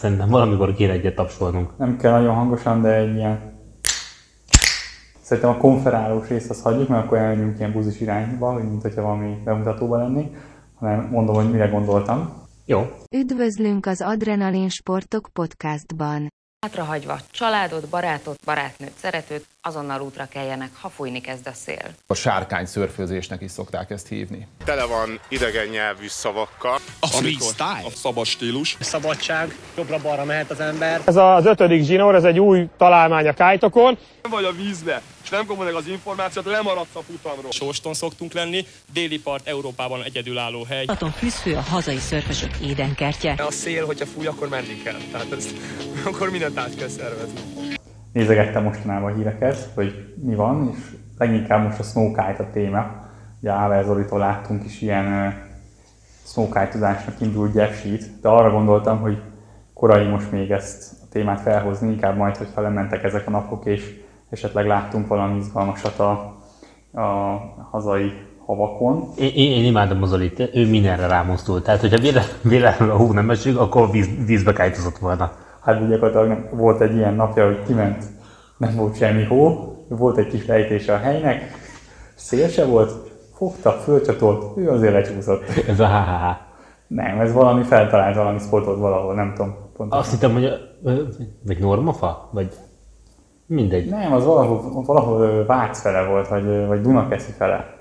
szerintem valamikor kéne egyet tapsolnunk. Nem kell nagyon hangosan, de egy ilyen... Szerintem a konferálós részt azt hagyjuk, mert akkor elmegyünk ilyen buzis irányba, hogy mint hogyha valami bemutatóban lennénk, hanem mondom, hogy mire gondoltam. Jó. Üdvözlünk az Adrenalin Sportok podcastban. Hátrahagyva családot, barátot, barátnőt, szeretőt, azonnal útra keljenek, ha fújni kezd a szél. A sárkány szörfőzésnek is szokták ezt hívni. Tele van idegen nyelvű szavakkal. A freestyle, a szabad stílus. Szabadság, jobbra-balra mehet az ember. Ez az ötödik zsinór, ez egy új találmány a kájtokon. Vagy a vízbe, nem kapod meg az információt, lemaradsz a futamról. Sóston szoktunk lenni, déli part Európában egyedülálló hely. Platon fűzfő a hazai szörfösök édenkertje. A szél, hogyha fúj, akkor menni kell. Tehát ezt, akkor mindent át kell szervezni. Nézegettem mostanában a híreket, hogy mi van, és leginkább most a snowkite a téma. Ugye Áver Zoritól láttunk is ilyen snowkite-ozásnak indult Sheet, de arra gondoltam, hogy korai most még ezt a témát felhozni, inkább majd, hogyha lementek ezek a napok, és esetleg láttunk valami izgalmasat a, a hazai havakon. Én, én, imádom az Zolit, ő mindenre rámozdult. Tehát, hogyha véletlenül véle, a hó nem esik, akkor víz, vízbe kájtozott volna. Hát ugye gyakorlatilag volt egy ilyen napja, hogy kiment, nem volt semmi hó, volt egy kis lejtése a helynek, szél se volt, fogta, fölcsatolt, ő azért lecsúszott. Ez a ha Nem, ez valami feltalált valami spotot valahol, nem tudom pontosan. Azt hittem, hogy ö, vagy normafa? Vagy mindegy. Nem, az valahol, valahol Vác fele volt, vagy, vagy Dunakeszi fele.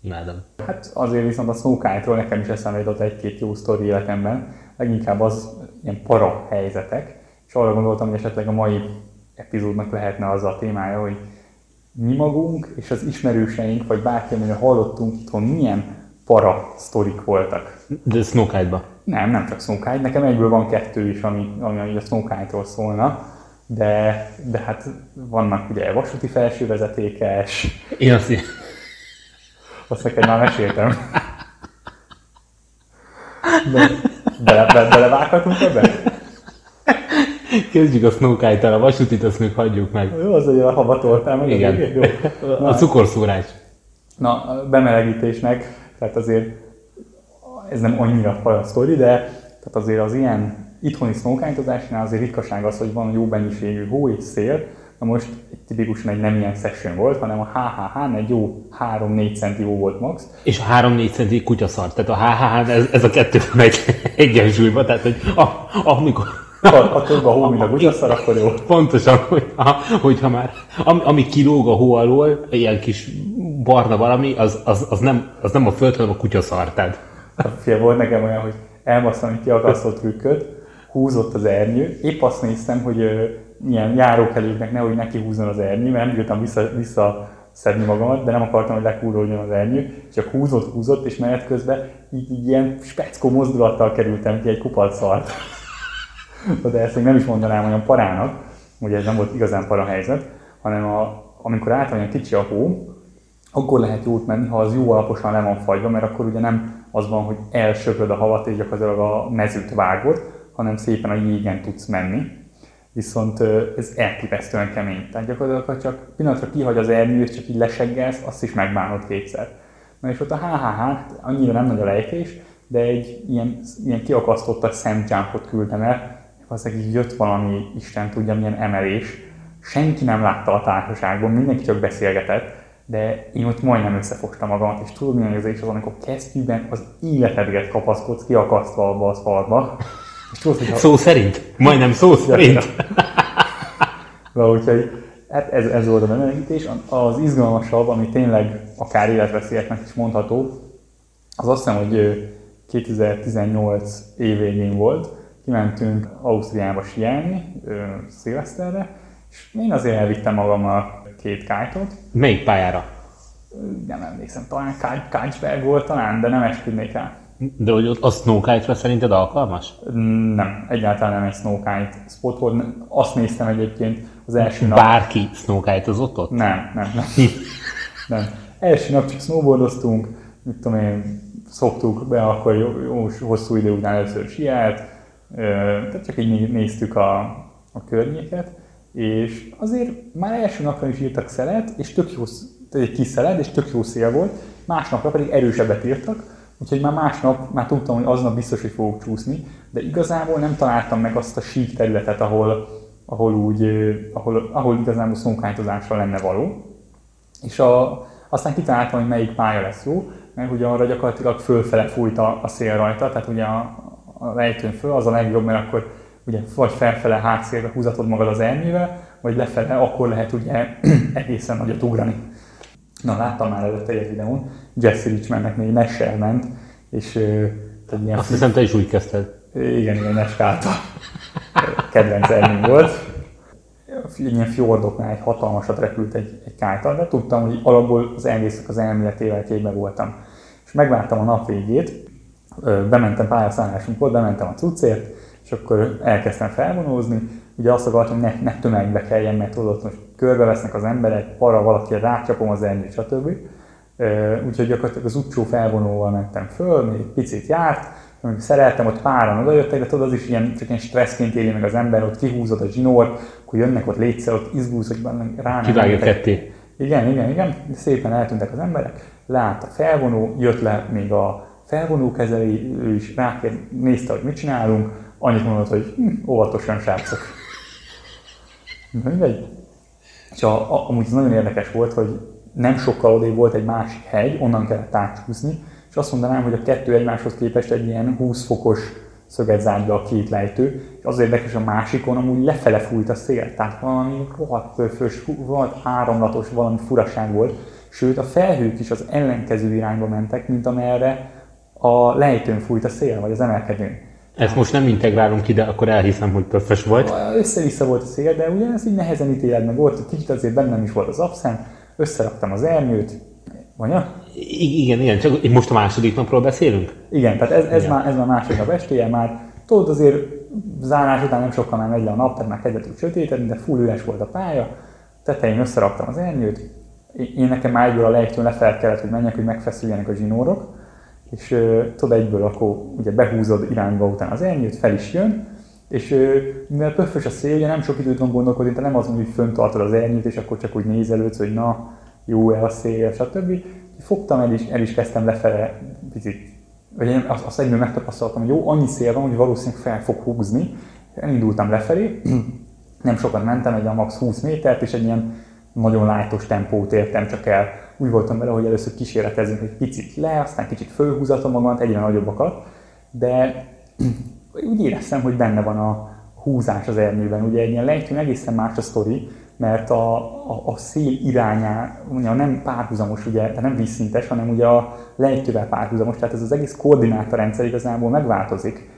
Imádom. Hát azért viszont a Snowkite-ról nekem is eszembe jutott egy-két jó sztori életemben, leginkább az ilyen para helyzetek, és arra gondoltam, hogy esetleg a mai epizódnak lehetne az a témája, hogy mi magunk és az ismerőseink, vagy bárki, amire hallottunk itthon, milyen para sztorik voltak. De Snowkite-ba. Nem, nem csak Snowkite, nekem egyből van kettő is, ami, ami a Snowkite-ról szólna, de, de hát vannak ugye vasúti felsővezetékes, Én azt így- azt neked már meséltem. De, bele, be, belevághatunk ebbe? Kezdjük a Snowkite-tel, a vasútit azt még hagyjuk meg. Jó, az, hogy a havatoltál meg. Igen. az Jó. A cukorszórás. Na, bemelegítésnek, tehát azért ez nem annyira faj a sztori, de tehát azért az ilyen itthoni snowkite azért ritkaság az, hogy van jó mennyiségű hó és szél. Na most egy tipikusan egy nem ilyen session volt, hanem a HHH-n egy jó 3-4 centi hó volt max. És a 3-4 centi kutyaszart. Tehát a HHH, ez, ez a kettő megy egyensúlyba. Tehát, hogy a, amikor, Ha, ha több a hó, mint a kutyaszar, akkor jó. Pontosan, hogyha, hogyha már, ami, ami kilóg a hó alól, ilyen kis barna valami, az, az, az, nem, az nem a föld, hanem a kutyaszar. Tehát Fél volt nekem olyan, hogy elbasztam egy kiakasztott trükköt, húzott az ernyő, épp azt néztem, hogy ö, ilyen járókelőknek nehogy neki húzzon az ernyő, mert nem bírtam vissza, vissza szedni magamat, de nem akartam, hogy lekúroljon az ernyő, csak húzott, húzott, és menet közben így, így ilyen speckó mozdulattal kerültem ki egy kupac de ezt még nem is mondanám olyan parának, ugye ez nem volt igazán para helyzet, hanem a, amikor általában kicsi a hó, akkor lehet jót menni, ha az jó alaposan le van fagyva, mert akkor ugye nem az van, hogy elsöpröd a havat és gyakorlatilag a mezőt vágod, hanem szépen a jégen tudsz menni. Viszont ez elképesztően kemény. Tehát gyakorlatilag, csak pillanatra kihagy az ernyő, és csak így leseggelsz, azt is megbánod kétszer. Na és ott a HHH, hát annyira nem nagy a lejtés, de egy ilyen, ilyen kiakasztottas szemjumpot küldtem el, valószínűleg így jött valami, Isten tudja milyen emelés. Senki nem látta a társaságban, mindenki csak beszélgetett, de én ott majdnem összefogtam magamat, és tudod milyen érzés az, amikor kesztyűben az életedért kapaszkodsz kiakasztva abba az falba. És tudod, hogy ha szó szerint, majdnem szó szerint. Na, úgyhogy hát ez, ez volt a bemelegítés. Az izgalmasabb, ami tényleg akár életveszélyesnek is mondható, az azt hiszem, hogy ö, 2018 évvégén volt. Kimentünk Ausztriába sielni, szilveszterre, és én azért elvittem magammal két kájtot. Melyik pályára? Nem emlékszem, talán Káncsberg volt talán, de nem esküdnék rá. De hogy a Snowkite-ra szerinted alkalmas? Nem, egyáltalán nem egy snowkite spot volt. Azt néztem egyébként az első nap. Bárki Snowkite-ozott ott? Nem, nem, nem. nem. Első nap csak snowboardoztunk, mit tudom én, szoktuk be, akkor jó, jó hosszú idő után először sielt, ö, tehát csak így né- néztük a, a környéket, és azért már első napra is írtak szelet, és tök jó, egy kis szeled, és tök jó szél volt, másnapra pedig erősebbet írtak, Úgyhogy már másnap már tudtam, hogy aznap biztos, hogy fogok csúszni, de igazából nem találtam meg azt a sík területet, ahol, ahol, úgy, ahol, ahol igazából snowkiteozásra lenne való. És a, aztán kitaláltam, hogy melyik pálya lesz jó, mert ugye arra gyakorlatilag fölfele fújt a, a szél rajta, tehát ugye a, a lejtőn föl az a legjobb, mert akkor ugye vagy felfele hátszélbe húzatod magad az elmével, vagy lefele, akkor lehet ugye egészen nagyot ugrani. Na, láttam már előtte egy videón, Jesse Richmondnek még Nessel ment, és tehát ilyen Azt hiszem, te is úgy kezdted. Igen, igen, Neskálta. Kedvenc elmém volt. Ilyen fjordoknál egy hatalmasat repült egy, egy kájtal, de tudtam, hogy alapból az egésznek az elméletével képbe voltam. És megvártam a nap végét, bementem pályaszállásunkból, bementem a cuccért, és akkor elkezdtem felvonózni. Ugye azt akartam, hogy ne, ne tömegbe kelljen, mert tudod, hogy körbevesznek az emberek, para valaki rácsapom az ernyőt, stb. Úgyhogy gyakorlatilag az utcsó felvonóval mentem föl, még egy picit járt, amikor szereltem, ott páran odajöttek, de tudod, az is ilyen, csak ilyen stresszként éli meg az ember, ott kihúzod a zsinort, akkor jönnek ott létszer, ott izgulsz, hogy rá Kivágja ketté. Igen, igen, igen, szépen eltűntek az emberek, leállt a felvonó, jött le még a felvonókezelő, ő is rákér, nézte, hogy mit csinálunk, annyit mondott, hogy hm, óvatosan srácok. Mindegy. És a, a, amúgy ez nagyon érdekes volt, hogy nem sokkal odébb volt egy másik hegy, onnan kellett átcsúszni, és azt mondanám, hogy a kettő egymáshoz képest egy ilyen 20 fokos szöget zárt be a két lejtő, és az érdekes, a másikon amúgy lefele fújt a szél, tehát valami rohadt pörfös, rohadt áramlatos, valami furaság volt, sőt a felhők is az ellenkező irányba mentek, mint amerre a lejtőn fújt a szél, vagy az emelkedőn. Ezt most nem integrálunk ide, akkor elhiszem, hogy pöffes volt. Össze-vissza volt a szél, de ugye ez így nehezen ítéled meg. Volt, kicsit azért bennem is volt az abszent, összeraktam az ernyőt, mondja? Igen, igen, csak most a második napról beszélünk? Igen, tehát ez, ez, már, ez már második nap estéje, már tudod azért zárás után nem sokkal már megy le a nap, tehát már kezdett sötétedni, de full üres volt a pálya, tetején összeraktam az ernyőt, én nekem már egyből a lejtőn lefel kellett, hogy menjek, hogy megfeszüljenek a zsinórok, és tudod egyből akkor ugye behúzod irányba után az ernyőt, fel is jön, és mivel pöffös a szél, ugye nem sok időt van gondolkodni, te nem az, hogy fönn tartod az ernyőt, és akkor csak úgy nézelődsz, hogy na, jó-e a szél, stb. Fogtam el is, el is kezdtem lefele picit, vagy én azt, azt egyből megtapasztaltam, hogy jó, annyi szél van, hogy valószínűleg fel fog húzni. Elindultam lefelé, nem sokat mentem, egy a max 20 métert, és egy ilyen nagyon lájtos tempót értem csak el. Úgy voltam vele, hogy először kísérletezünk egy picit le, aztán kicsit fölhúzatom magamat, egyre nagyobbakat, de úgy éreztem, hogy benne van a húzás az ernyőben. Ugye egy ilyen lejtőn egészen más a sztori, mert a, a, a szél irányá ugye nem párhuzamos, ugye, tehát nem vízszintes, hanem ugye a lejtővel párhuzamos, tehát ez az egész koordinátorrendszer igazából megváltozik.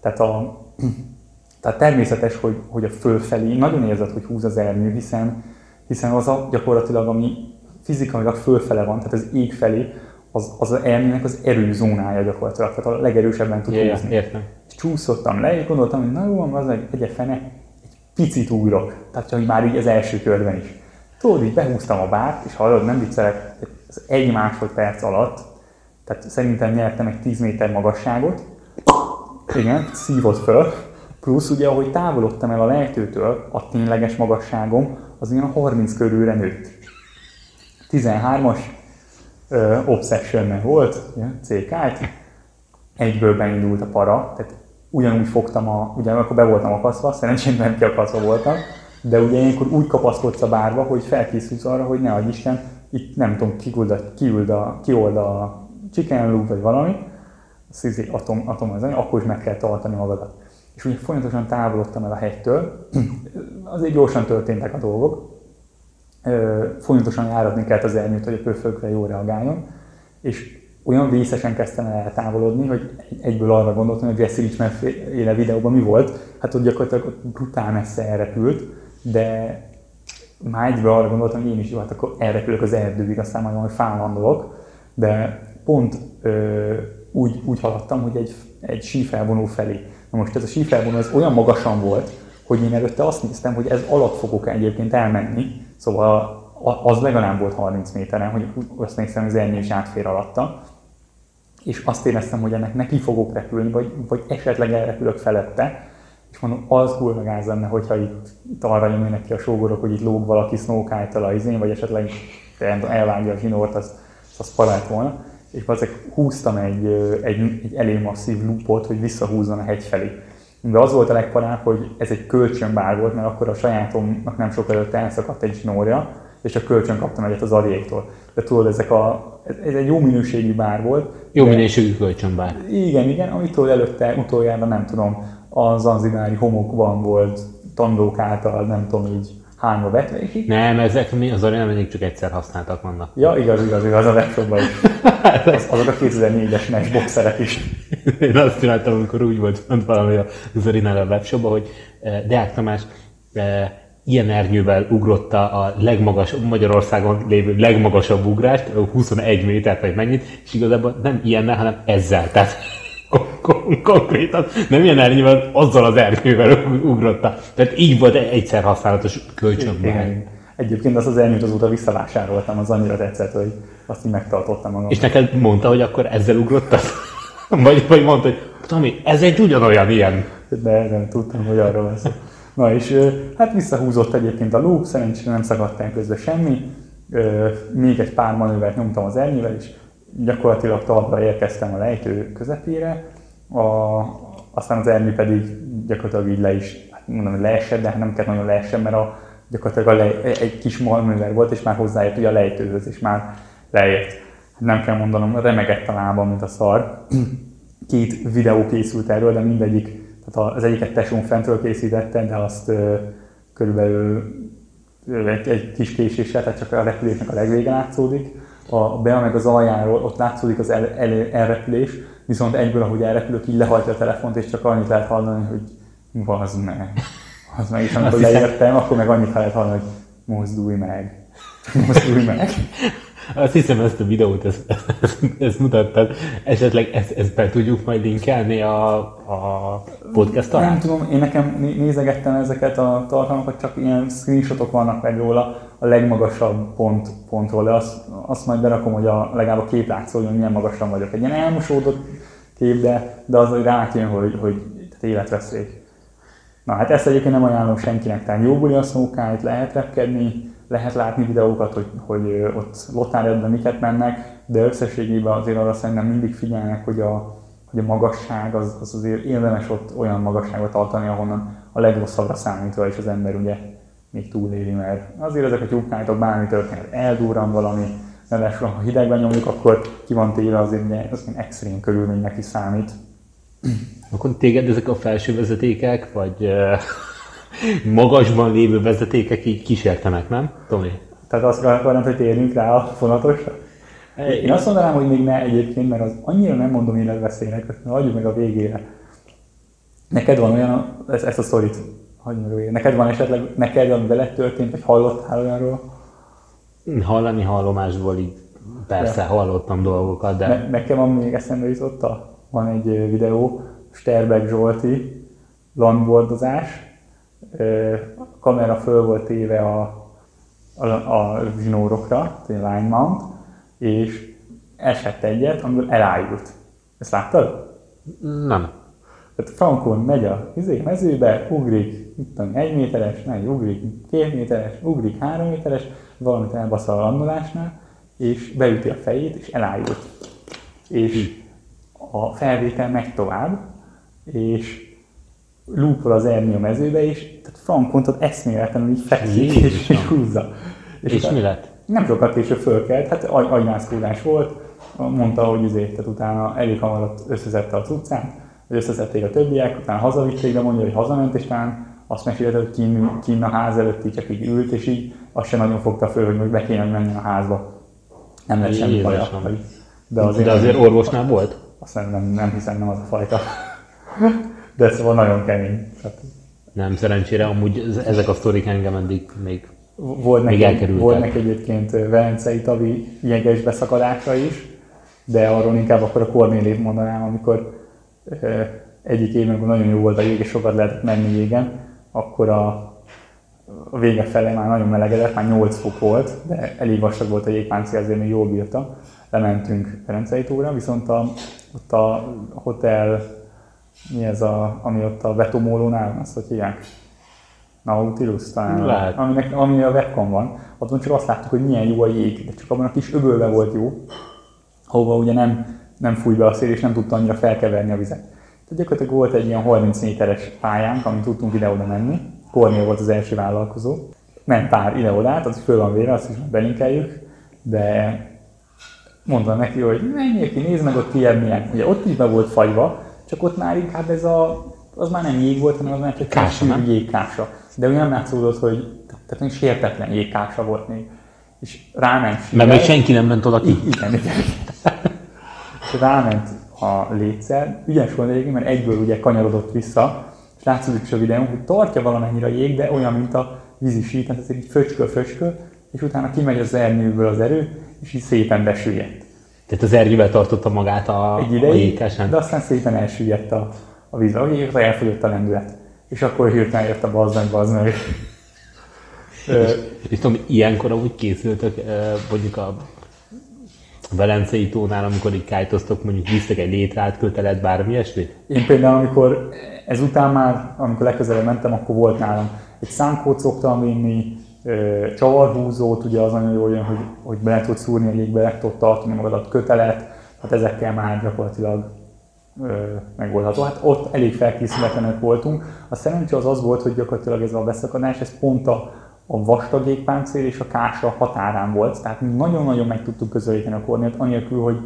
Tehát, a, tehát természetes, hogy, hogy a fölfelé nagyon érzed, hogy húz az ernyő, hiszen, hiszen az a gyakorlatilag, ami fizikailag fölfele van, tehát az ég felé, az, az az ernyőnek az erőzónája gyakorlatilag, tehát a legerősebben tud yeah, húzni. Értem. És csúszottam le, és gondoltam, hogy na jó, az egy, egy fene, picit ugrok, tehát csak már így az első körben is. Tudod, így behúztam a bárt, és hallod, nem viccelek, az egy másodperc alatt, tehát szerintem nyertem egy 10 méter magasságot, igen, szívott föl, plusz ugye, ahogy távolodtam el a lejtőtől, a tényleges magasságom az ilyen a 30 körülre nőtt. 13-as obsession volt, CK-t, egyből beindult a para, tehát ugyanúgy fogtam a, ugye akkor be voltam akasztva, szerencsém nem kiakasztva voltam, de ugye ilyenkor úgy kapaszkodsz a bárba, hogy felkészülsz arra, hogy ne adj Isten, itt nem tudom, kiüld a, kiüld a, kiold a chicken loop vagy valami, szizé atom, atom az, akkor is meg kell tartani magadat. És ugye folyamatosan távolodtam el a hegytől, azért gyorsan történtek a dolgok, folyamatosan járatni kellett az elnyőt, hogy a pöfökre jól reagáljon, és olyan vészesen kezdtem el eltávolodni, hogy egyből arra gondoltam, hogy Jesse Richmond éle videóban mi volt. Hát ott gyakorlatilag ott brutál messze elrepült, de már egyből arra gondoltam, hogy én is jó, hát akkor elrepülök az erdőig, aztán majd majd fálandolok. De pont ö, úgy, úgy haladtam, hogy egy, egy sífelvonó felé. Na most ez a sífelvonó ez olyan magasan volt, hogy én előtte azt néztem, hogy ez alatt fogok egyébként elmenni, szóval az legalább volt 30 méteren, hogy azt néztem, hogy az ennyi is átfér alatta és azt éreztem, hogy ennek neki fogok repülni, vagy, vagy esetleg elrepülök felette, és mondom, az kurva gáz lenne, hogyha itt, itt arra jönnének ki a sógorok, hogy itt lóg valaki snowkite a izén, vagy esetleg elvágja a zsinort, az, az parát volna. és azért húztam egy, egy, egy elég masszív loopot, hogy visszahúzzon a hegy felé. De az volt a legparább, hogy ez egy kölcsönbár volt, mert akkor a sajátomnak nem sok előtt elszakadt egy zsinórja, és a kölcsön kaptam egyet az Ariéktól. De tudod, ezek a, ez, egy jó minőségű bár volt. Jó de- minőségű kölcsönbár. igen, igen, amitől előtte, utoljára nem tudom, a zanzibári homokban volt tanulók által, nem tudom így hányba így Nem, ezek mi az arra mindig csak egyszer használtak vannak. Ja, igaz, igaz, igaz, a webshopban is. Az, azok a 2004-es NES boxerek is. Én azt csináltam, amikor úgy volt fönt valami a Zorinál a webshopban, hogy eh, Deák Tamás eh, ilyen ernyővel ugrotta a legmagas, Magyarországon lévő legmagasabb ugrást, 21 métert vagy mennyit, és igazából nem ilyennel, hanem ezzel. Tehát kon- kon- konkrétan nem ilyen ernyővel, azzal az ernyővel ugrotta. Tehát így volt egy- egyszer használatos kölcsönbár. Igen. Egyébként azt az elnyújt azóta visszavásároltam, az annyira tetszett, hogy azt így megtartottam magam. És neked mondta, hogy akkor ezzel ugrottad? Vagy, vagy mondta, hogy Tomi, ez egy ugyanolyan ilyen. De nem tudtam, hogy arról van szó. Na és hát visszahúzott egyébként a loop, szerencsére nem szakadt el közben semmi. Még egy pár manővert nyomtam az ernyővel, és gyakorlatilag talpra érkeztem a lejtő közepére. A, aztán az ernyő pedig gyakorlatilag így le is, hát mondom, hogy leesett, de hát nem kellett nagyon leessen, mert a, gyakorlatilag a lej, egy kis manőver volt, és már hozzáért ugye a lejtőhöz, és már leért. Nem kell mondanom, remegett a lábam, mint a szar két videó készült erről, de mindegyik, tehát az egyiket tesóm fentről készítette, de azt ö, körülbelül egy, egy kis késéssel, tehát csak a repülésnek a legvége látszódik. A be meg az aljáról ott látszódik az el, el, elrepülés, viszont egyből, ahogy elrepülök, így lehajtja a telefont, és csak annyit lehet hallani, hogy vazd meg, vazd meg, és amikor leértem, akkor meg annyit lehet hallani, hogy mozdulj meg, mozdulj meg. Azt hiszem, ezt a videót, ezt, ezt, ezt mutattad. Esetleg ezt, ezt be tudjuk majd linkelni a, a podcast Nem alá? tudom, én nekem né- nézegettem ezeket a tartalmakat, csak ilyen screenshotok vannak meg róla a legmagasabb pont, pontról, de azt, azt majd berakom, hogy a, legalább a kép látszódjon, hogy milyen magasan vagyok. Egy ilyen elmosódott kép, de, de az, hogy rátjön, hogy, hogy életveszély. Na hát ezt egyébként nem ajánlom senkinek, tehát jó buli a szókáit, lehet repkedni, lehet látni videókat, hogy, hogy ott lotárjedben miket mennek, de összességében azért arra szerintem mindig figyelnek, hogy a, hogy a magasság, az, az azért érdemes ott olyan magasságot tartani, ahonnan a legrosszabbra számítva is az ember ugye még túléli, mert azért ezek a tyúknájtok bármi történhet, eldurran valami, ráadásul ha hidegben nyomjuk, akkor ki van téve, azért ugye az extrém körülménynek is számít. Akkor téged ezek a felső vezetékek, vagy uh, magasban lévő vezetékek így kísértenek, nem, Tomi? Tehát azt akarod, hogy térjünk rá a fonatosra? Én azt mondanám, hogy még ne egyébként, mert az annyira nem mondom életveszélynek, hagyjuk meg a végére. Neked van olyan, ezt, ezt a sztorit a végére. Neked van esetleg, neked ami veled történt, vagy hallottál olyanról? Hallani hallomásból így persze hallottam dolgokat, de Ne, nekem van még eszembe jutott, a, van egy videó, Sterbeck Zsolti, landboardozás, Ö, a kamera föl volt téve a, a, a zsinórokra, egy line mount, és esett egyet, amiből elájult. Ezt láttad? nem. Tehát Frankon megy a izé, mezőbe, ugrik, mit tudom, egy méteres, megy, ugrik két méteres, ugrik három méteres, valamit elbasz a landolásnál, és beüti a fejét, és elájult. És a felvétel megy tovább, és lúpol az ernyő a mezőbe, és tehát Frankon ott eszméletlenül így fekszik, és, és húzza. És utána- mi lett? nem sokat később fölkelt, hát agy, agymászkódás volt, mondta, hogy izé, tehát utána elég hamar összeszedte a cuccát, összeszedték a többiek, utána hazavitték, de mondja, hogy hazament, és talán azt mesélte, hogy kín, kín a ház előtt így csak így ült, és így azt sem nagyon fogta föl, hogy most be kéne menni a házba. Nem lett semmi baja. De azért, de azért orvosnál volt? Azt nem, nem, nem hiszem, nem az a fajta. De szóval nagyon kemény. Tehát Nem, szerencsére amúgy ez- ezek a sztorik engem eddig még Volt Még neki, elkerültek. volt neki egyébként Velencei tavi jeges beszakadásra is, de arról inkább akkor a Kornélét mondanám, amikor egyik évben, nagyon jó volt a jég, és sokat lehetett menni jégen, akkor a, a vége fele már nagyon melegedett, már 8 fok volt, de elég vastag volt a jégpáncél, azért még jól bírta. Lementünk Velencei túra, viszont a, ott a hotel, mi ez a, ami ott a Vetomólónál van, azt hogy hívják? Nautilus talán, Lehet. aminek, ami a webcam van, ott csak azt láttuk, hogy milyen jó a jég, de csak abban a kis öbölben volt jó. ahova ugye nem, nem fúj be a szél, és nem tudta annyira felkeverni a vizet. Tehát gyakorlatilag volt egy ilyen 30 méteres pályánk, amit tudtunk ide-oda menni. Kornél volt az első vállalkozó. Nem pár ide-oda, az föl van véve, azt is belinkeljük, de mondtam neki, hogy menjél ki, nézd meg ott ilyen milyen. Ugye ott is be volt fagyva, csak ott már inkább ez a, az már nem jég volt, hanem az már csak Kása, nem? jégkása. De úgy nem látszódott, hogy tehát még sértetlen jégkása volt még. És ráment Mert még senki nem ment oda ki. igen, igen. És ráment a létszer, ügyes volt egyébként, mert egyből ugye kanyarodott vissza, és látszódik is a videón, hogy tartja valamennyire a jég, de olyan, mint a vízi sít, tehát ez egy fröcsköl, és utána kimegy az ernyőből az erő, és így szépen besüllyedt. Tehát az ernyővel tartotta magát a, Egy a ideig, jégkásán. de aztán szépen elsüllyedt a, a víz, ahogy elfogyott a lendület. És akkor hirtelen jött a bazd meg, bazd meg. Ö, És tudom, ilyenkor amúgy készültök mondjuk a Velencei tónál, amikor így kájtoztok, mondjuk visztek egy létrát, kötelet, bármi ilyesmit? Én például, amikor ezután már, amikor legközelebb mentem, akkor volt nálam egy szánkót szoktam vinni, csavarhúzót, ugye az nagyon jól jön, hogy, hogy bele tudsz szúrni a jégbe, meg tudod tartani magadat kötelet, hát ezekkel már gyakorlatilag ö, megoldható. Hát ott elég felkészületlenek voltunk. A szerencsé az az volt, hogy gyakorlatilag ez a beszakadás, ez pont a, a vastag jégpáncél és a kása határán volt, tehát mi nagyon-nagyon meg tudtuk közelíteni a kornélt, anélkül, hogy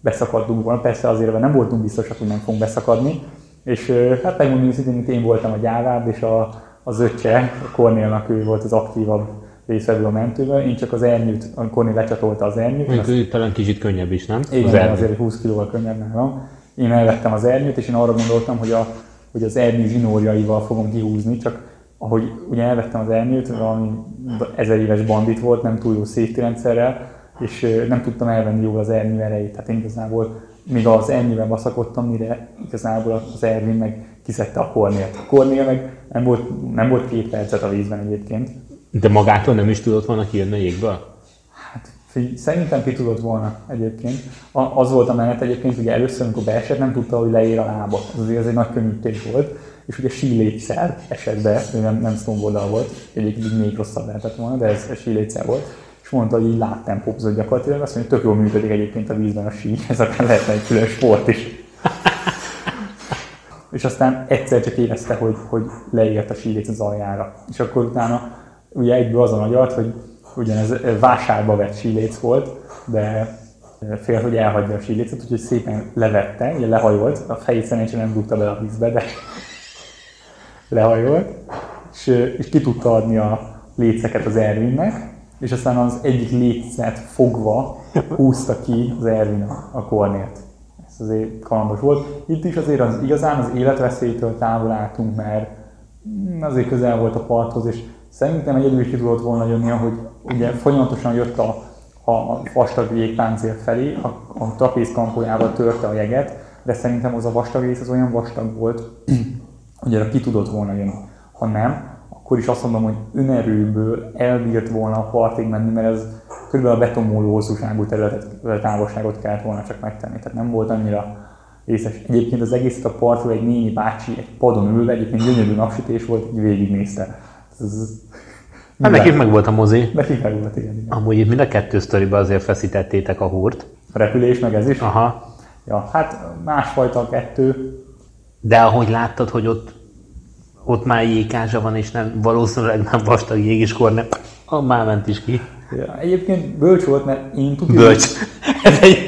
beszakadtunk volna. Persze azért ebben nem voltunk biztosak, hogy nem fogunk beszakadni, és hát megmondom őszintén, hogy én voltam a gyávább, és a, az öccse, a Kornélnak ő volt az aktívabb részvevő a mentővel, én csak az ernyőt, a Kornél lecsatolta az ernyőt, Mondjuk ő talán kicsit könnyebb is, nem? igen, Az ernyő. azért 20 kilóval könnyebb nálam. Én elvettem az ernyőt, és én arra gondoltam, hogy, a, hogy az ernyő zsinórjaival fogom kihúzni, csak ahogy ugye elvettem az ernyőt, valami ezer éves bandit volt, nem túl jó safety rendszerrel, és nem tudtam elvenni jól az ernyő erejét. Tehát én igazából még az ernyővel baszakodtam, mire igazából az Ervin meg kiszedte a kornélt. A kornél meg nem volt, nem volt két percet a vízben egyébként. De magától nem is tudott volna kijönni a jégből? Hát szerintem ki tudott volna egyébként. A, az volt a menet egyébként, ugye először, amikor beesett, nem tudta, hogy leér a lába. Az azért ez egy nagy könnyítés volt. És ugye sílétszer esett be, ő nem, nem snowboardal volt, egyébként még rosszabb lehetett volna, de ez, sílétszer volt. És mondta, hogy így láttempózott gyakorlatilag, azt mondja, hogy tök jól működik egyébként a vízben a sí, ez akár lehetne egy külön sport is. és aztán egyszer csak érezte, hogy, hogy leégett a síléc az aljára. És akkor utána ugye egyből azon agyalt, hogy ugyanez vásárba vett síléc volt, de félt, hogy elhagyja a sílécet, úgyhogy szépen levette, ugye lehajolt, a fejét szerencsére nem dugta bele a vízbe, de lehajolt, és, és ki tudta adni a léceket az Ervinnek, és aztán az egyik lécet fogva húzta ki az Ervin a, kornélt. Ez azért kalandos volt. Itt is azért az, igazán az életveszélytől távol álltunk, mert mm, azért közel volt a parthoz, és szerintem egyedül is ki tudott volna jönni, hogy ugye folyamatosan jött a, a vastag jégpáncél felé, a, a trapéz kampójával törte a jeget, de szerintem az a vastag rész az olyan vastag volt, hogy erre ki tudott volna jönni. Ha nem, akkor is azt mondom, hogy önerőből elbírt volna a partig menni, mert ez kb. a betonmóló hosszúságú területet, távolságot kellett volna csak megtenni. Tehát nem volt annyira részes. Egyébként az egészet a partról egy néni bácsi egy padon ülve, egyébként gyönyörű napsütés volt, így végignézte. Ez, Hát nekik meg volt a mozi. Nekik meg volt, igen. igen. Amúgy mind a kettő sztoriba azért feszítettétek a húrt. A repülés meg ez is? Aha. Ja, hát másfajta a kettő. De ahogy láttad, hogy ott, ott már jégkázsa van, és nem, valószínűleg nem vastag jég, és akkor nem, ah, már ment is ki. Ja, egyébként bölcs volt, mert én tudjuk, Bölcs. Ez egy,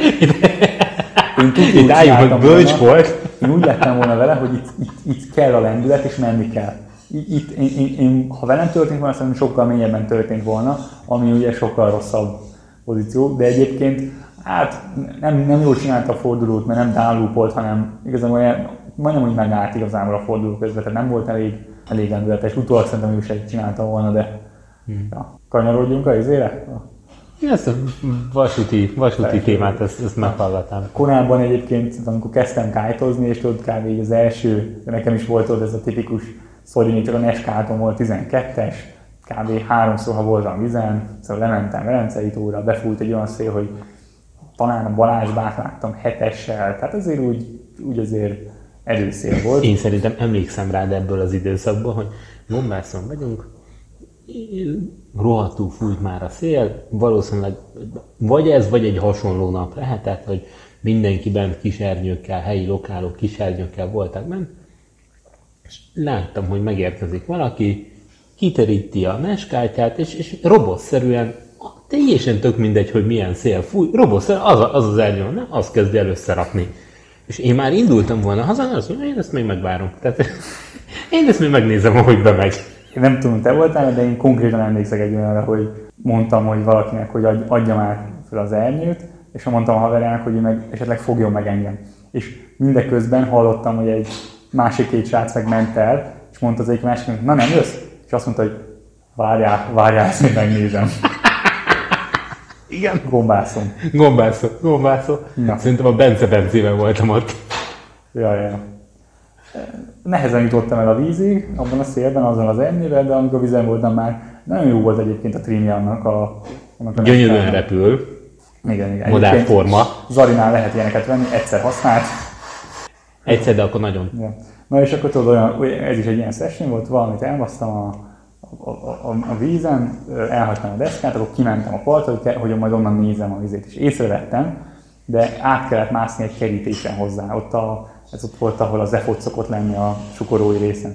én tudjuk, Itt álljunk, hogy bölcs volt. Én úgy lettem volna vele, hogy itt, itt, itt kell a lendület, és menni kell. Itt, itt én, én, én, ha velem történt volna, szerintem sokkal mélyebben történt volna, ami ugye sokkal rosszabb pozíció, de egyébként hát nem, nem jól csinálta a fordulót, mert nem downloopolt, hanem igazából olyan, majdnem úgy megállt igazából a forduló közben, tehát nem volt elég, elég lendületes. Utólag szerintem ő egy csinálta volna, de hmm. ja. kanyarodjunk a izére? Ezt a vasúti, vasúti témát, ezt, ezt meghallgatám. Korábban egyébként, amikor kezdtem kájtozni, és tudod kb. így az első, nekem is volt ott ez a tipikus még csak a Neskáton volt 12-es, kb. háromszor, ha voltam vizen, szóval lementem Velencei tóra, befújt egy olyan szél, hogy talán a Balázsbát láttam hetessel, tehát azért úgy, úgy azért erőszél volt. Én szerintem emlékszem rád ebből az időszakból, hogy Mombászon vagyunk, rohadtul fújt már a szél, valószínűleg vagy ez, vagy egy hasonló nap lehetett, hogy mindenki bent kisernyőkkel, helyi lokálok kisernyőkkel voltak bent, és láttam, hogy megérkezik valaki, kiteríti a meskátját, és, és robotszerűen, teljesen tök mindegy, hogy milyen szél fúj, robotszerűen az, az az ernyő, nem? azt kezdi el összerakni. És én már indultam volna haza, azt mondom, én ezt még megvárom. Tehát én ezt még megnézem, ahogy bemegy. Én nem tudom, te voltál, de én konkrétan emlékszek egy olyanra, hogy mondtam, hogy valakinek, hogy adja már fel az ernyőt, és mondtam a haverjának, hogy meg esetleg fogjon meg engem. És mindeközben hallottam, hogy egy másik két srác meg ment el, és mondta az egyik másiknak, na nem jössz? És azt mondta, hogy várjál, várjál, ezt megnézem. Igen. Gombászom. Gombászó, gombászó. Na. Szerintem a Bence Bencével voltam ott. Ja, ja. Nehezen jutottam el a vízig, abban a szélben, azon az ernyővel, de amikor vizen voltam már, nagyon jó volt egyébként a trimja annak a... Annak a Gyönyörűen repül. Igen, igen. Modern forma. Zarinál lehet ilyeneket venni, egyszer használt. Egyszer, de akkor nagyon. Ja. Na és akkor tudod, olyan, ez is egy ilyen session volt, valamit elbasztam a, a, a, a vízen, elhagytam a deszkát, akkor kimentem a partra, hogy, hogy majd onnan nézem a vizét, és észrevettem, de át kellett mászni egy kerítésen hozzá. Ott a, ez ott volt, ahol az efot szokott lenni a sukorói részen.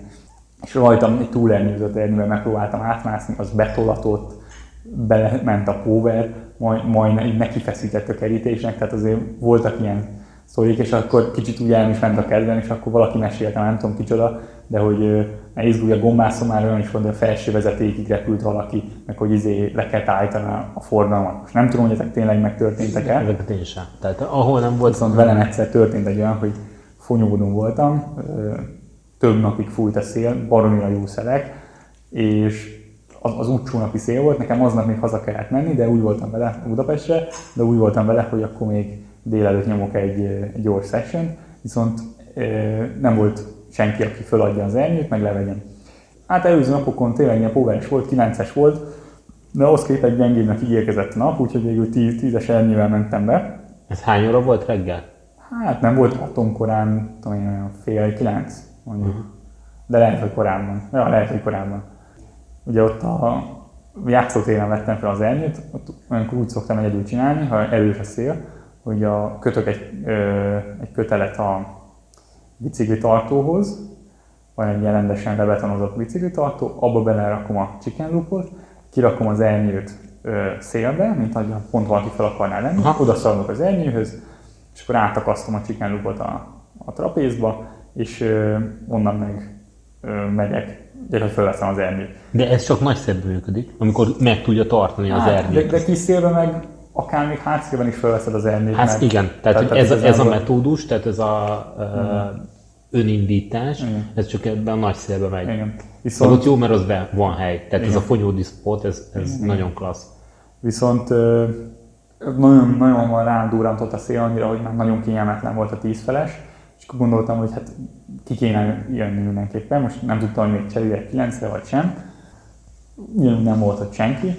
És rajtam egy túlernyőzött ernyővel megpróbáltam átmászni, az betolatott, belement a power, majd, majd így nekifeszített a kerítésnek, tehát azért voltak ilyen sztorik, és akkor kicsit úgy el is ment a kedven, és akkor valaki mesélte, nem tudom kicsoda, de hogy ne izgulj a gombászon már olyan is volt, hogy a felső vezetékig repült valaki, meg hogy izé le kellett állítani a forgalmat. Most nem tudom, hogy ezek tényleg megtörténtek-e, Ezeket én sem. Tehát ahol nem volt viszont velem egyszer történt egy olyan, hogy fonyódon voltam, több napig fújt a szél, baromira jó szelek, és az, az útcsónapi szél volt, nekem aznap még haza kellett menni, de úgy voltam vele Budapestre, de úgy voltam vele, hogy akkor még délelőtt nyomok egy, egy gyors session, viszont nem volt senki, aki föladja az ernyőt, meg levegyem. Hát előző napokon tényleg ilyen poweres volt, 9-es volt, de ahhoz képest gyengébbnek ígérkezett nap, úgyhogy végül 10 10-es ernyővel mentem be. Ez hány óra volt reggel? Hát nem volt atomkorán, tudom én, olyan fél kilenc, mondjuk. Uh-huh. De lehet, hogy korábban. Ja, lehet, hogy korábban. Ugye ott a játszótéren vettem fel az ernyőt, ott olyankor úgy szoktam egyedül csinálni, ha erős a szél, hogy a, kötök egy, ö, egy kötelet a bicikli tartóhoz, van egy rendesen lebetonozott bicikli tartó, abba belerakom a chicken loopot, kirakom az ernyőt ö, szélbe, mint ahogy pont valaki fel akarná lenni, oda szaladok az ernyőhöz, és akkor átakasztom a chicken loopot a, a trapézba, és ö, onnan meg ö, megyek, gyakorlatilag fölveszem az ernyőt. De ez csak nagy szebb működik, amikor meg tudja tartani az Hát, de, ernyőt. de kis szélben meg akár még hátszélben is fölveszed az ernyőt. Hát igen, tehát, tehát ez, ez a igazából- metódus, tehát ez a uh, önindítás, Igen. ez csak ebben a nagy szélbe megy. Igen. Viszont ott jó, mert az be van hely. Tehát ez Igen. a fonyódi spot, ez, ez nagyon klassz. viszont nagyon, nagyon durrantott a szél annyira, hogy már nagyon kényelmetlen volt a tízfeles, és akkor gondoltam, hogy hát ki kéne jönni mindenképpen, most nem tudtam, hogy még cserélek 9 vagy sem. Ugyanúgy nem volt ott senki.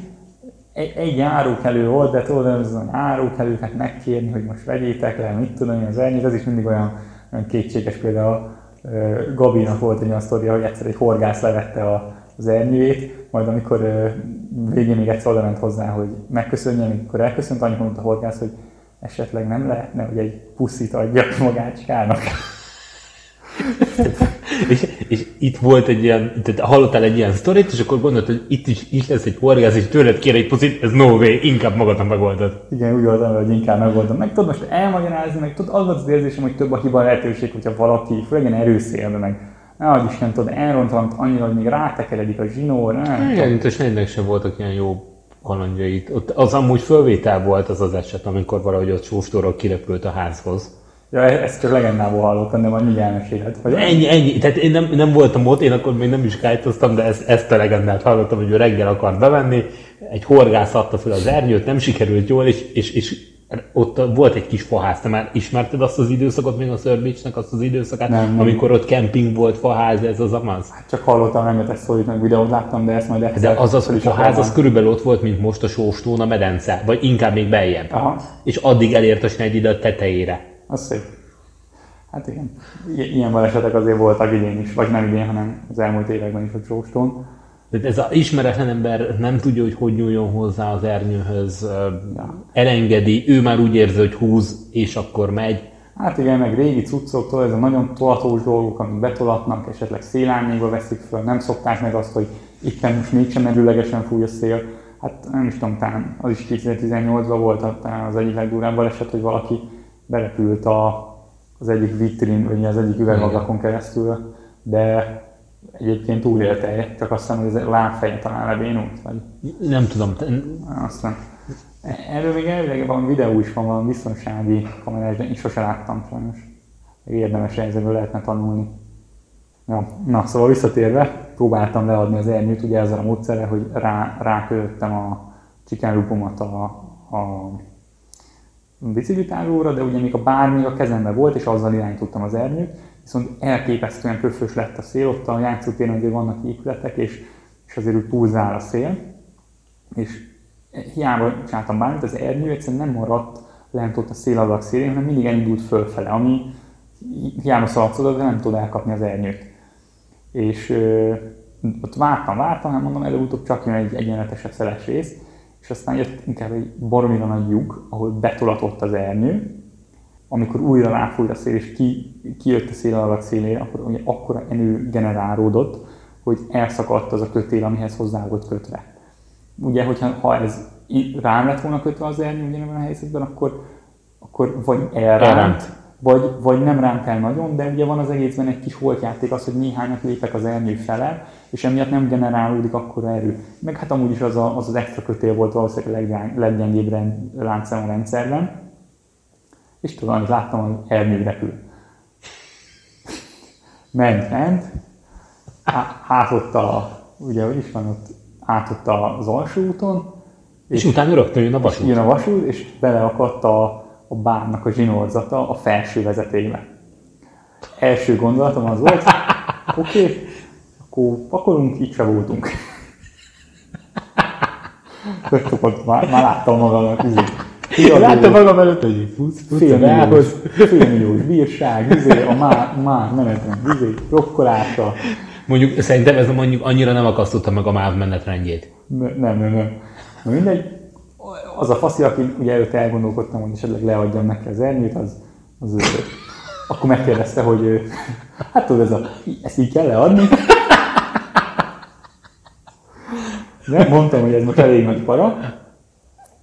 Egy, egy járókelő volt, de tudod, ez a járókelőket megkérni, hogy most vegyétek le, mit tudom én, az ernyőt, ez is mindig olyan, olyan kétséges például. Gabinak volt egy olyan sztoria, hogy egyszer egy horgász levette a, az ernyőjét, majd amikor végén még egyszer oda ment hozzá, hogy megköszönje, amikor elköszönt, annyit mondta a horgász, hogy esetleg nem lehetne, hogy egy puszit adjak magácskának. És, és itt volt egy ilyen, tehát hallottál egy ilyen sztorit, és akkor gondoltad, hogy itt is, is lesz egy horgász, és tőled kér egy puszit, ez no way, inkább magadnak megoldod. Igen, úgy voltam, hogy inkább megoldom. Meg tudod most elmagyarázni, meg tudod, az volt az érzésem, hogy több a hiba lehetőség, hogyha valaki, főleg ilyen erőszélben, meg ne adj Isten, tudod, elrontanak annyira, hogy még rátekeredik a zsinór, nem Igen, mint a Sneidernek sem voltak ilyen jó kalandjait. Ott az amúgy fölvétel volt az az eset, amikor valahogy ott sóstorral kirepült a házhoz. Ja, e- ezt csak legendából hallottam, de majd mindjárt elmesélhet. Vagy Ennyi, ennyi. Tehát én nem, nem voltam ott, én akkor még nem is kájtoztam, de ezt, ezt a legendát hallottam, hogy ő reggel akart bevenni, egy horgász adta fel az ernyőt, nem sikerült jól, és, és, és ott volt egy kis faház. Te már ismerted azt az időszakot, még a Sir Beach-nek azt az időszakát, Nem, nem. amikor ott kemping volt, faház, ez az amaz? Csak hallottam rengeteg szorít, meg videót láttam, de ezt majd egyszer... De az az, is a ház az körülbelül ott volt, mint most a sóstón a medence, vagy inkább még beljebb. Aha. És addig elért a Schneider a tetejére. Az szép. Hát igen. Ilyen balesetek azért voltak idén is, vagy nem idén, hanem az elmúlt években is a Csóstón. Tehát ez az ismeretlen ember nem tudja, hogy hogy nyúljon hozzá az ernyőhöz, ja. elengedi, ő már úgy érzi, hogy húz, és akkor megy. Hát igen, meg régi cuccoktól, ez a nagyon tolatós dolgok, amik betolatnak, esetleg szélányékba veszik föl, nem szokták meg azt, hogy itt most mégsem merőlegesen fúj a szél. Hát nem is tudom, talán az is 2018-ban volt talán az egyik legdurább baleset, hogy valaki berepült a, az egyik vitrin, vagy az egyik üvegablakon keresztül, de egyébként túlélte, csak aztán, hogy ez lábfeje talán lebénult, vagy... Nem tudom. Aztán Erről még elvileg van videó is van, valami biztonsági kamerás, de én sose láttam sajnos. Érdemes ezekből lehetne tanulni. Ja, na, szóval visszatérve, próbáltam leadni az ernyőt ugye ezzel a módszerrel, hogy rá, rákötöttem a csikánrupomat a, a biciklitálóra, de ugye még a bármi a kezembe volt, és azzal irányítottam az ernyőt, viszont elképesztően pöffös lett a szél, ott a játszótéren azért vannak épületek, és, és azért úgy pulzál a szél, és hiába csináltam bármit, az ernyő egyszerűen nem maradt lent ott a széladak szélén, hanem mindig elindult fölfele, ami hiába szaladszodott, de nem tud elkapni az ernyőt. És ö, ott vártam, vártam, hát mondom, előbb-utóbb csak jön egy egyenletesebb szeles rész, és aztán jött inkább egy baromira nagy lyuk, ahol betolatott az ernyő, amikor újra ráfújt a szél, és ki, kijött a széladak szélére, akkor ugye akkora enő generálódott, hogy elszakadt az a kötél, amihez hozzá volt kötve. Ugye, hogyha ha ez rám lett volna kötve az ernyő ugyanebben a helyzetben, akkor, akkor vagy elránt, vagy, vagy nem ránt el nagyon, de ugye van az egészben egy kis holtjáték az, hogy néhányat lépek az ernyő fele, és emiatt nem generálódik akkor erő. Meg hát amúgy is az a, az, az extra kötél volt valószínűleg a leggyengébb láncszem a rendszerben. És tudom, amit láttam, hogy ernyő repül. ment, ment, hát ott a, ugye, hogy is van ott át az alsó úton. És, és utána rögtön jön a vasút. Jön a vasút, és beleakadt a, a bárnak a zsinórzata a felső vezetékbe. Első gondolatom az volt, oké, okay, akkor pakolunk, itt se voltunk. már, már láttam magamat, izé. Láttam magam előtt, hogy fusz, fusz, fél, milliós, fél milliós bírság, izé, a már, már menetrend, izé, rokkolása, Mondjuk szerintem ez mondjuk annyira nem akasztotta meg a MÁV menetrendjét. Ne, nem, nem, nem. Na mindegy, az a faszi, aki ugye előtte elgondolkodtam, hogy esetleg leadjam neki az ernyőt, az, az ő, akkor megkérdezte, hogy hát tudod, ez a, ezt így kell leadni. Nem, mondtam, hogy ez most elég nagy para.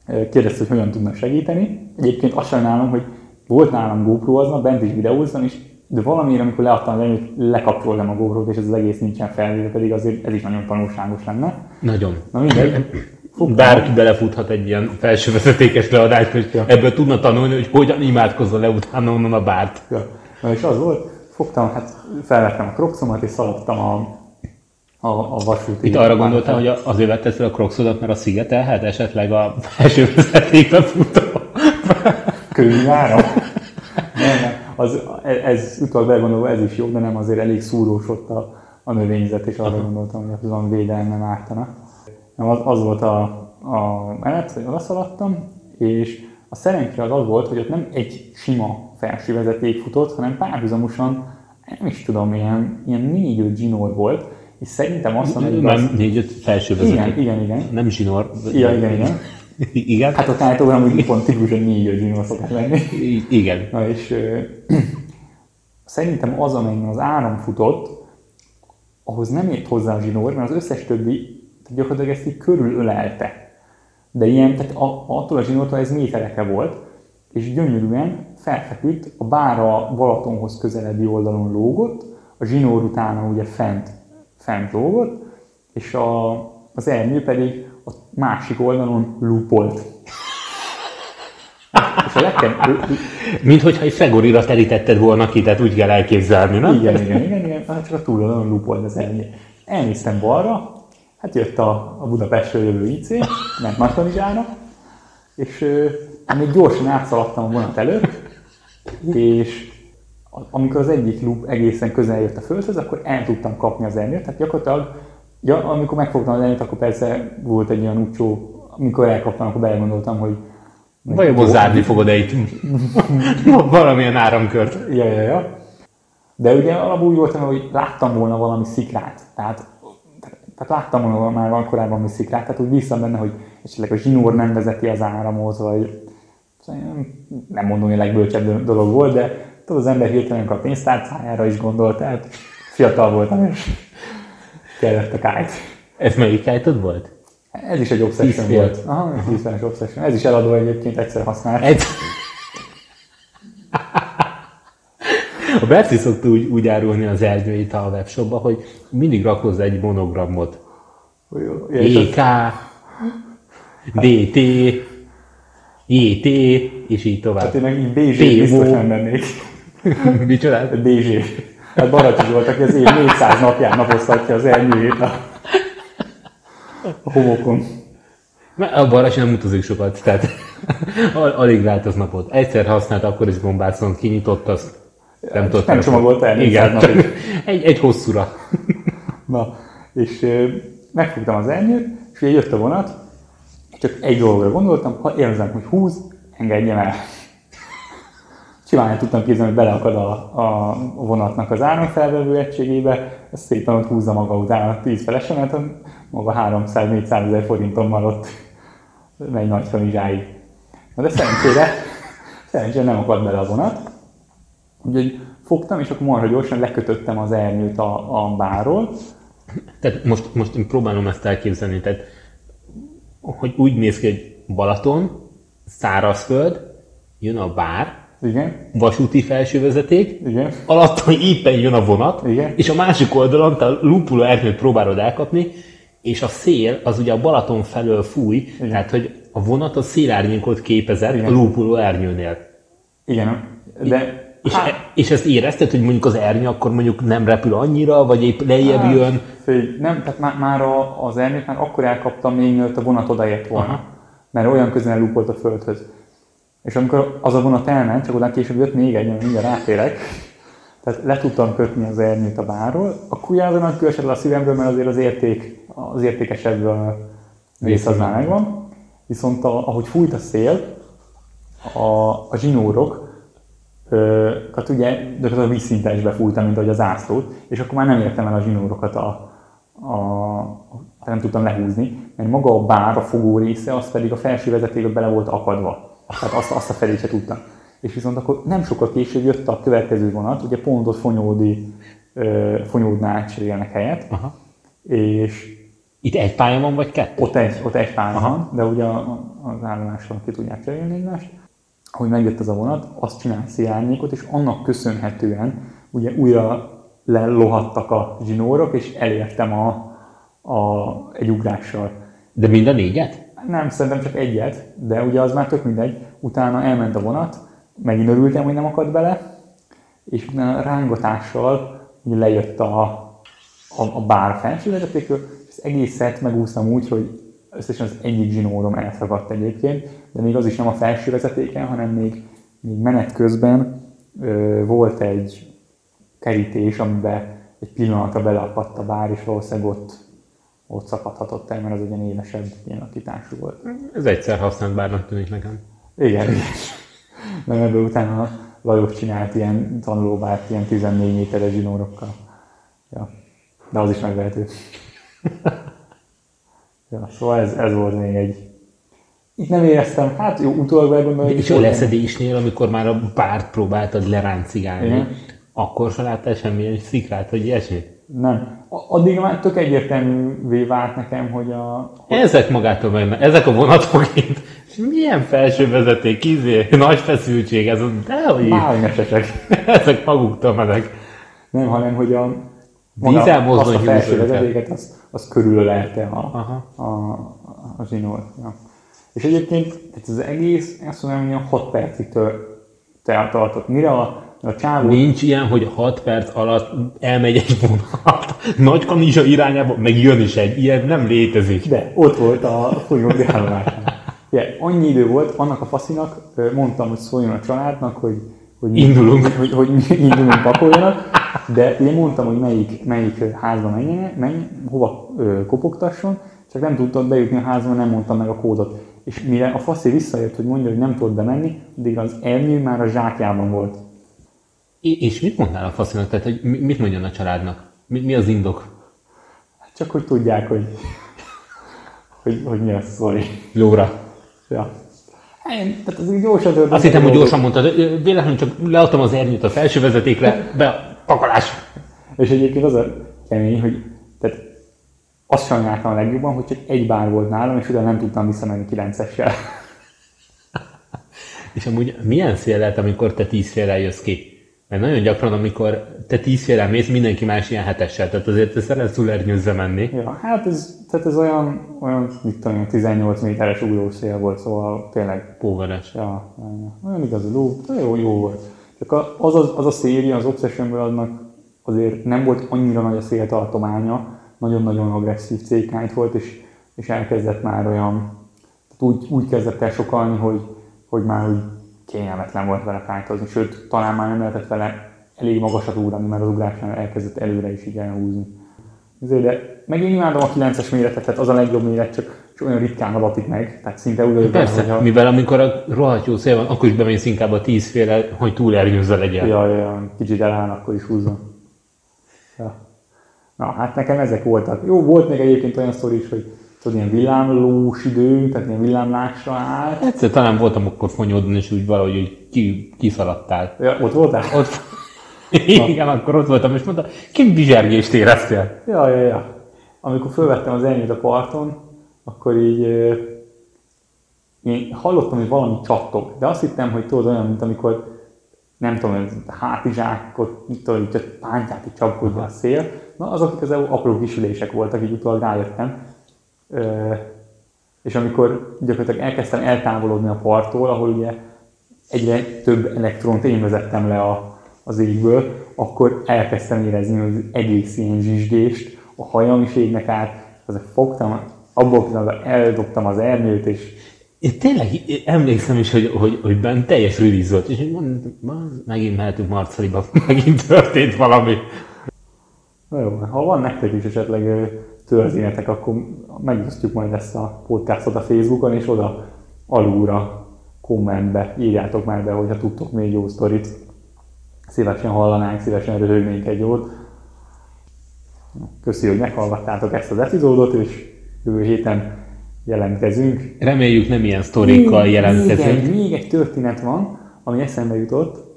Kérdezte, hogy hogyan tudnak segíteni. Egyébként azt sajnálom, hogy volt nálam GoPro aznap, bent is videóztam, és de valamiért, amikor leadtam az enyőt, lekapcsoltam a gopro és ez az egész nincsen felvéve, pedig azért ez is nagyon tanulságos lenne. Nagyon. Na mindegy. Bárki belefuthat egy ilyen felső vezetékes leadást, hogy ja. ebből tudna tanulni, hogy hogyan imádkozza le utána onnan a bárt. Ja. Na és az volt, fogtam, hát felvettem a kroxomat és szaladtam a, a, a vasúti. Itt arra gondoltam, hogy azért vetted fel a kroxodat, mert a szigetelhet esetleg a felső vezetékbe futó. Könyvára? nem, nem az, ez utal begondolva, ez is jó, de nem azért elég szúrós ott a, a növényzet, és arra gondoltam, hogy azon védelme ártana. Az, az volt a, a menet, hogy oda szaladtam, és a szerencsére az az volt, hogy ott nem egy sima felső vezeték futott, hanem párhuzamosan, nem is tudom, ilyen, ilyen négy-öt zsinór volt, és szerintem azt mondom, hogy... Nem négy-öt felső vezeték. Igen, igen, igen. Nem zsinór. Igen, igen, igen. Igen? Hát a tájtóban amúgy pont tipikusan négy öt szokott lenni. Igen. Na és ö, szerintem az, amelyen az áram futott, ahhoz nem ért hozzá a zsinór, mert az összes többi tehát gyakorlatilag ezt így körülölelte. De ilyen, tehát a, attól a zsinórtól ez métereke volt, és gyönyörűen felfeküdt, a bára Balatonhoz közelebbi oldalon lógott, a zsinór utána ugye fent, fent lógott, és a, az ernyő pedig a másik oldalon lupolt. És a legkem... Mint hogyha egy fegorira terítetted volna ki, tehát úgy kell elképzelni, nem? Igen, igen, igen, igen. Hát csak a túloldalon lupolt az elnyé. Elnéztem balra, hát jött a, a Budapestről jövő IC, ment Martonizsára, és euh, még gyorsan átszaladtam a vonat előtt, és amikor az egyik lup egészen közel jött a földhöz, akkor el tudtam kapni az ernyőt, tehát gyakorlatilag Ja, amikor megfogtam az elejét, akkor persze volt egy olyan úcsó, amikor elkaptam, akkor belegondoltam, hogy Vajon zárni fogod -e itt valamilyen áramkört? Ja, ja, ja. De ugye alapul úgy voltam, hogy láttam volna valami szikrát. Tehát tehát láttam volna már van korábban mi szikrát, tehát úgy bíztam benne, hogy esetleg a zsinór nem vezeti az áramot, vagy nem mondom, hogy a legbölcsebb dolog volt, de tudod, az ember hirtelen a pénztárcájára is gondolt, tehát fiatal voltam, és kellett a kájt. Ez melyik kájtod volt? Ez is egy obsession volt. Aha, tízféles obsession. Ez is eladó egyébként, egyszer használt. Egy... A Berci szokta úgy, úgy árulni az erdőit a webshopba, hogy mindig rak hozzá egy monogramot. EK, DT, JT, és így tovább. Hát én meg így PO. biztos nem lennék. Micsoda? BZ. Hát Baracsi volt, aki az év 400 napján napoztatja az ernyőjét a, a homokon. Mert A Barasi nem utazik sokat, tehát al- alig lát az napot. Egyszer használt, akkor is bombászon kinyitott, azt nem tudott. nem csomagolta el 400 Igen, napig. egy, egy hosszúra. Na, és megfogtam az ernyőt, és ugye jött a vonat, csak egy dologra gondoltam, ha érzem, hogy húz, engedjem el. Simán tudtam képzelni, hogy beleakad a, a vonatnak az áramfelvevő egységébe, ez szépen ott húzza maga után a 10 felesemet, maga 300-400 ezer forintommal ott megy nagy hamizsáig. Na de szerencsére, szerencsére nem akadt bele a vonat, úgyhogy fogtam, és akkor marha gyorsan lekötöttem az ernyőt a, a bárról, Tehát most, most én próbálom ezt elképzelni, tehát hogy úgy néz ki, hogy Balaton, szárazföld, jön a bár, igen, vasúti felsővezeték, igen, alatta éppen jön a vonat, Igen. és a másik oldalon te a lupuló erdőt próbálod elkapni, és a szél az ugye a Balaton felől fúj, Igen. tehát hogy a vonat a szélárnyékot képezett Igen. a lúpuló ernyőnél. igen, de És, Hát- e, és ezt érezted, hogy mondjuk az ernyő akkor mondjuk nem repül annyira, vagy épp lejjebb Hát, jön? Figyelj, nem, tehát már, már a, az ernyőt már akkor elkaptam, még mielőtt a vonat odaért volna. Aha. Mert olyan közel lupolt a földhöz. És amikor az a vonat elment, csak oda később jött még egy, amit mindjárt rátérek, tehát le tudtam kötni az ernyőt a bárról, a külsed le a szívemből, mert azért az érték, az értékesebb rész az már megvan. Viszont a, ahogy fújt a szél, a, a zsinórok, hát ugye gyakorlatilag vízszintesbe fújtam, mint ahogy az zászlót, és akkor már nem értem el a zsinórokat a, a, a nem tudtam lehúzni, mert maga a bár, a fogó része, az pedig a felső vezetékbe bele volt akadva. Tehát azt, azt a felét se tudtam. És viszont akkor nem sokkal később jött a következő vonat, ugye pont ott Fonyódi, Fonyódnál cserélnek helyet, Aha. és Itt egy pálya van, vagy kettő? ott egy, ott egy pálya van, de ugye az állomáson ki tudják cserélni egymást. Ahogy megjött az a vonat, azt csinált szélárnyékot, és annak köszönhetően ugye újra lelohattak a zsinórok, és elértem a, a, egy ugrással. De mind a négyet? Nem, szerintem csak egyet, de ugye az már tök mindegy. Utána elment a vonat, megint örültem, hogy nem akadt bele, és utána rángatással ugye lejött a, a, a bár felső vezetékről, és az egészet megúsztam úgy, hogy összesen az egyik zsinórom elszakadt egyébként, de még az is nem a felső vezetéken, hanem még, még menet közben ö, volt egy kerítés, amiben egy pillanatra beleakadt a bár, és valószínűleg ott, ott szakadhatott el, mert az egy ilyen élesebb ilyen akitású volt. Ez egyszer használt bárnak tűnik nekem. Igen, igen. Nem ebből utána Lajos csinált ilyen tanulóbárt, ilyen 14 méteres zsinórokkal. Ja. De az is megvehető. ja, szóval ez, ez volt még egy... Itt nem éreztem, hát jó, utólag hogy és a leszedésnél, amikor már a bárt próbáltad leráncigálni, Igen. akkor se láttál semmilyen szikrát, vagy ilyesmit? Nem. Addig már tök egyértelművé vált nekem, hogy a... Ezek magától meg, ezek a vonatok itt, milyen felső vezeték, izé, nagy feszültség, ez az, dehogy, Mágnesesek. ezek maguktól mennek. Nem, hanem hogy a... Dízelmozdony azt a felső vezetéket, az, az körülölelte a, Aha. a, a, zsinór. Ja. És egyébként tehát az egész, azt mondom, hogy 6 percig tör, te- tartott. Mire a, a csávó... Nincs ilyen, hogy 6 perc alatt elmegy egy vonat, nagy kanizsa irányába, meg jön is egy, ilyen nem létezik. De ott volt a folyódi állomásnál. Ja, annyi idő volt, annak a faszinak mondtam, hogy szóljon a családnak, hogy, hogy, Indulunk. Hogy, hogy, mi indulunk, pakoljanak, de ugye mondtam, hogy melyik, melyik házba menjen, menj, hova ö, kopogtasson, csak nem tudtad bejutni a házba, nem mondtam meg a kódot. És mire a faszi visszajött, hogy mondja, hogy nem tudod bemenni, addig az ernyő már a zsákjában volt. És mit mondnál a faszinak, tehát hogy mi- mit mondjon a családnak? Mi, mi az indok? Csak hogy tudják, hogy, hogy, hogy mi a sztori. Jóra. Ja. Én, tehát az gyorsan. Azt hittem, hogy gyorsan mondtad. Véletlenül csak leadtam az ernyőt a felső vezetékre, be a pakolás. És egyébként az a kemény, hogy tehát azt sajnáltam a legjobban, hogy csak egy bár volt nálam, és utána nem tudtam visszamenni 9-essel. És amúgy milyen szél lehet, amikor te tíz félrel jössz ki? Mert nagyon gyakran, amikor te tíz félrel mész, mindenki más ilyen hetessel. Tehát azért te szeretsz túlernyőzze menni. Ja, hát ez, tehát ez olyan, olyan, mit tudom, én, 18 méteres ugrószél volt, szóval tényleg, Póveres. ja, olyan igaz, ló, jó, jó volt. Csak az, az, az a széria, az Obsessionből annak azért nem volt annyira nagy a széltartománya, nagyon-nagyon agresszív cékányt volt, és, és elkezdett már olyan, úgy, úgy kezdett el sokalni, hogy, hogy már úgy kényelmetlen volt vele kájtozni, sőt, talán már nem lehetett vele elég magasat ugrani, mert az ugrásnál elkezdett előre is így elhúzni. Ezért, de meg én imádom a 9-es méretet, tehát az a legjobb méret, csak, csak olyan ritkán adatik meg, tehát szinte úgy Persze, hogyha- mivel amikor a rohadt jó szél van, akkor is bemész inkább a tíz félre, hogy túlernyőzze legyen. Ja, ja, kicsit eláll, akkor is húzzon. Ja. Na, hát nekem ezek voltak. Jó, volt még egyébként olyan sztori is, hogy tudod, ilyen villámlós idő, tehát ilyen villámlásra állt. Egyszer talán voltam akkor fonyódon, és úgy valahogy hogy ki, kiszaladtál. Ja, ott voltál? Ott, igen, akkor ott voltam, és mondta, ki bizsergést éreztél? Ja, ja, ja. Amikor fölvettem az elnyőt a parton, akkor így én hallottam, hogy valami csattog, de azt hittem, hogy tudod olyan, mint amikor nem tudom, hátizsákot, mit tudom, a pántját így csapkodja a szél. Na, azok igazából apró kisülések voltak, így utólag rájöttem. És amikor gyakorlatilag elkezdtem eltávolodni a parttól, ahol ugye egyre több elektront én vezettem le a, az égből, akkor elkezdtem érezni az egész ilyen zsizsgést, a hajam is égnek át, azért fogtam, abból a pillanatban eldobtam az ernyőt, és Én tényleg emlékszem is, hogy, hogy, hogy bent teljes release volt, és mondtam, "Ma, megint mehetünk Marcaliba, megint történt valami. Na jó, ha van nektek is esetleg történetek, akkor megosztjuk majd ezt a podcastot a Facebookon, és oda alulra kommentbe írjátok már be, hogyha tudtok még jó sztorit. Szívesen hallanánk, szívesen röhögnénk egy jót. Köszi, hogy meghallgattátok ezt az epizódot, és jövő héten jelentkezünk. Reméljük nem ilyen sztorikkal Még jelentkezünk. egy, még egy történet van, ami eszembe jutott.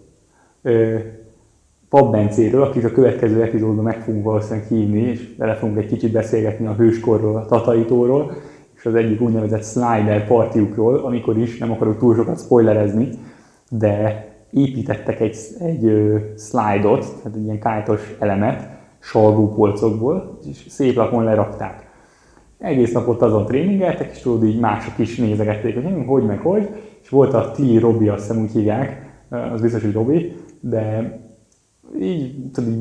Ö, Pap Bencéről, akit a következő epizódban meg fogunk valószínűleg hívni, és vele fogunk egy kicsit beszélgetni a hőskorról, a tataitóról, és az egyik úgynevezett slider partiukról, amikor is, nem akarok túl sokat spoilerezni, de építettek egy, egy ö, slide-ot, tehát egy ilyen kájtos elemet, salgópolcokból, és szép lapon lerakták. Egész napot azon tréningeltek, és tudod, így mások is nézegették, hogy hm, hogy meg hogy, és volt a Tilly Robi, azt hiszem úgy hívják, az biztos, hogy Robi, de így, tudod,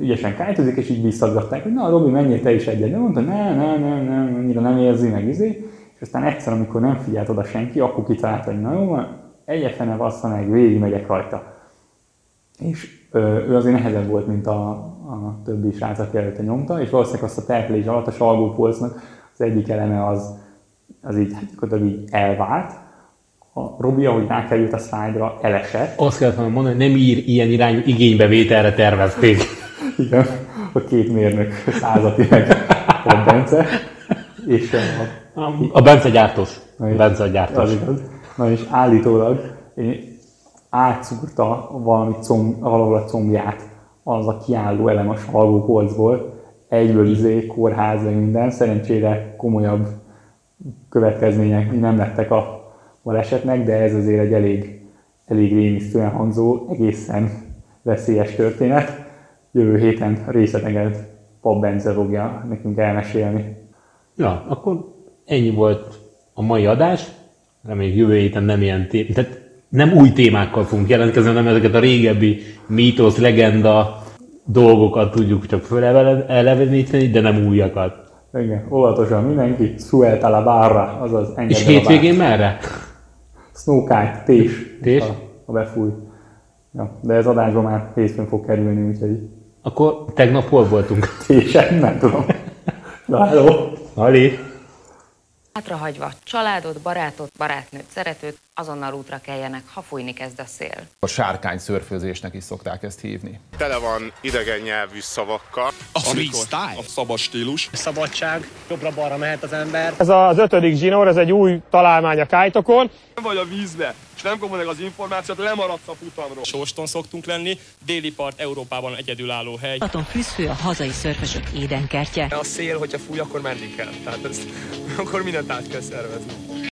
ügyesen kájtozik, és így visszaggatták, hogy na, Robi, menjél te is egyet. De mondta, ne, ne, ne, ne, annyira nem érzi, meg izé. És aztán egyszer, amikor nem figyelt oda senki, akkor kitalálta, hogy na jó, van, egyetlen bassza meg, végig megyek rajta. És ö, ő azért nehezebb volt, mint a, a többi srác, aki előtte nyomta, és valószínűleg azt a terhelés alatt a salgópolcnak az egyik eleme az, az így, hát gyakorlatilag így elvált. A Robi, ahogy rákerült a slide-ra, elesett. Azt kellett volna mondani, hogy nem ír ilyen irányú igénybevételre tervezték. Igen, a két mérnök százati meg a Bence. És a, A Bence gyártós. És- Bence a gyártós. Az igaz. Na és állítólag átszúrta valami comb, valahol a combját az a kiálló elem a salgópolcból, egyből izé, kórház, minden. Szerencsére komolyabb következmények nem lettek a balesetnek, de ez azért egy elég, elég rémisztően hangzó, egészen veszélyes történet. Jövő héten részleteket Pap Bence fogja nekünk elmesélni. Ja, akkor ennyi volt a mai adás. Reméljük jövő héten nem ilyen té- tehát nem új témákkal fogunk jelentkezni, hanem ezeket a régebbi mítosz, legenda dolgokat tudjuk csak föleleveníteni, de nem újakat. Igen, óvatosan mindenki, suelta la barra, azaz engedd És hétvégén merre? Snowkite, tés. Tés? Ha, ha befúj. Ja, de ez adásban már hétfőn fog kerülni, úgyhogy Akkor tegnap hol voltunk? tésen, nem tudom. Na, hello! Ali? Hátrahagyva családot, barátot, barátnőt, szeretőt, azonnal útra keljenek, ha fújni kezd a szél. A sárkány szörfőzésnek is szokták ezt hívni. Tele van idegen nyelvű szavakkal. A freestyle, a szabad stílus. Szabadság, jobbra-balra mehet az ember. Ez az ötödik zsinór, ez egy új találmány a kájtokon. Vagy a vízbe, nem kapod meg az információt, lemaradsz a futamról. Sóston szoktunk lenni, déli part Európában egyedülálló hely. Balaton Kriszfő a hazai szörfösök édenkertje. A szél, hogyha fúj, akkor menni kell. Tehát ezt, akkor mindent át kell szervezni.